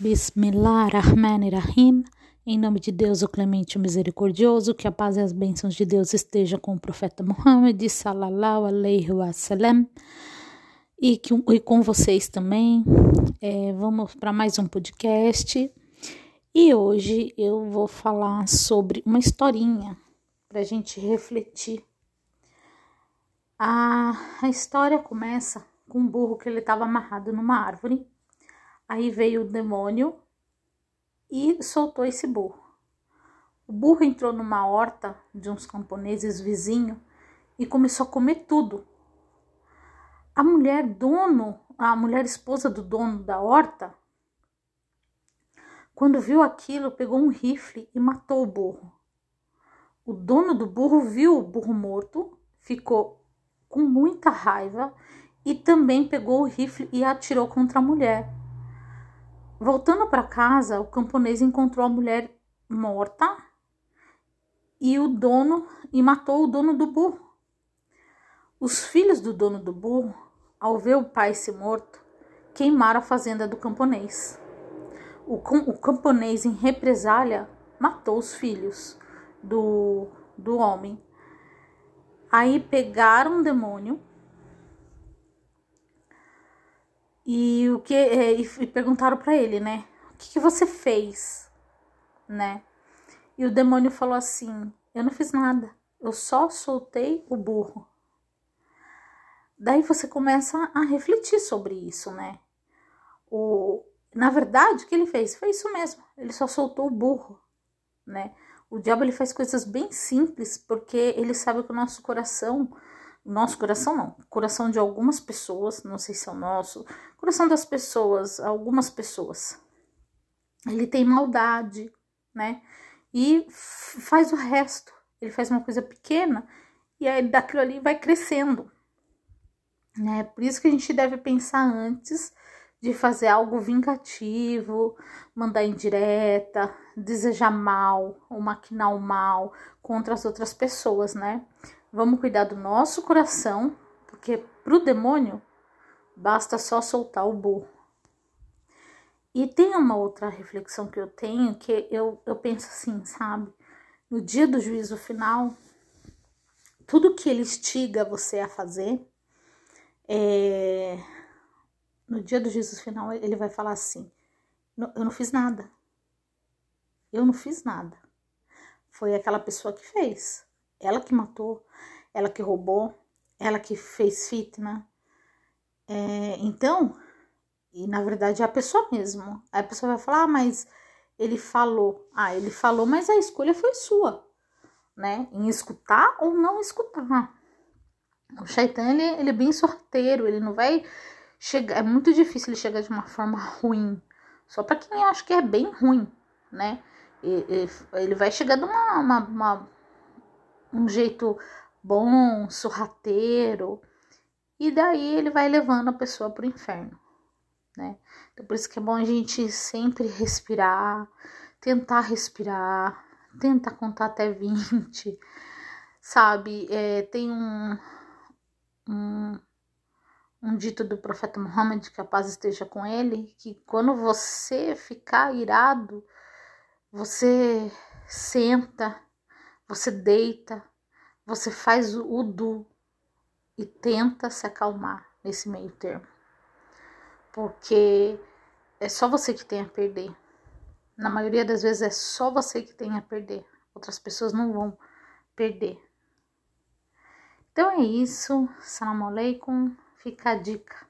Bismillah Rahman Rahim. Em nome de Deus, o clemente e o misericordioso, que a paz e as bênçãos de Deus estejam com o profeta Muhammad, sallallahu alaihi wasallam, e, que, e com vocês também. É, vamos para mais um podcast. E hoje eu vou falar sobre uma historinha para a gente refletir. A, a história começa com um burro que ele estava amarrado numa árvore Aí veio o demônio e soltou esse burro. O burro entrou numa horta de uns camponeses vizinhos e começou a comer tudo. A mulher dono, a mulher esposa do dono da horta, quando viu aquilo, pegou um rifle e matou o burro. O dono do burro viu o burro morto, ficou com muita raiva e também pegou o rifle e atirou contra a mulher. Voltando para casa, o camponês encontrou a mulher morta e o dono e matou o dono do burro. Os filhos do dono do burro, ao ver o pai se morto, queimaram a fazenda do camponês. O, o camponês, em represália, matou os filhos do, do homem. Aí pegaram um demônio E o que é, e perguntaram para ele, né? O que, que você fez, né? E o demônio falou assim: Eu não fiz nada, eu só soltei o burro. Daí você começa a refletir sobre isso, né? O, na verdade, o que ele fez foi isso mesmo. Ele só soltou o burro, né? O diabo ele faz coisas bem simples porque ele sabe que o nosso coração nosso coração não, coração de algumas pessoas, não sei se é o nosso, coração das pessoas, algumas pessoas. Ele tem maldade, né? E faz o resto. Ele faz uma coisa pequena e aí daquilo ali vai crescendo. Né? Por isso que a gente deve pensar antes de fazer algo vingativo, mandar indireta, desejar mal ou maquinar o mal contra as outras pessoas, né? Vamos cuidar do nosso coração, porque para o demônio basta só soltar o burro. E tem uma outra reflexão que eu tenho, que eu, eu penso assim, sabe? No dia do juízo final, tudo que ele instiga você a fazer, é... no dia do juízo final, ele vai falar assim: eu não fiz nada. Eu não fiz nada. Foi aquela pessoa que fez. Ela que matou, ela que roubou, ela que fez fitna. É, então, e na verdade é a pessoa mesmo. Aí a pessoa vai falar, ah, mas ele falou. Ah, ele falou, mas a escolha foi sua, né? Em escutar ou não escutar. O Shaitan, ele, ele é bem sorteiro, ele não vai chegar. É muito difícil ele chegar de uma forma ruim. Só para quem acha que é bem ruim, né? Ele, vai chegar de uma, uma, uma um jeito bom, sorrateiro, e daí ele vai levando a pessoa para o inferno, né? Então por isso que é bom a gente sempre respirar, tentar respirar, tentar contar até 20, sabe? É, tem um, um, um dito do profeta Muhammad, que a paz esteja com ele, que quando você ficar irado, você senta, você deita, você faz o do e tenta se acalmar nesse meio termo. Porque é só você que tem a perder. Na maioria das vezes é só você que tem a perder. Outras pessoas não vão perder. Então é isso. Salam aleikum. Fica a dica.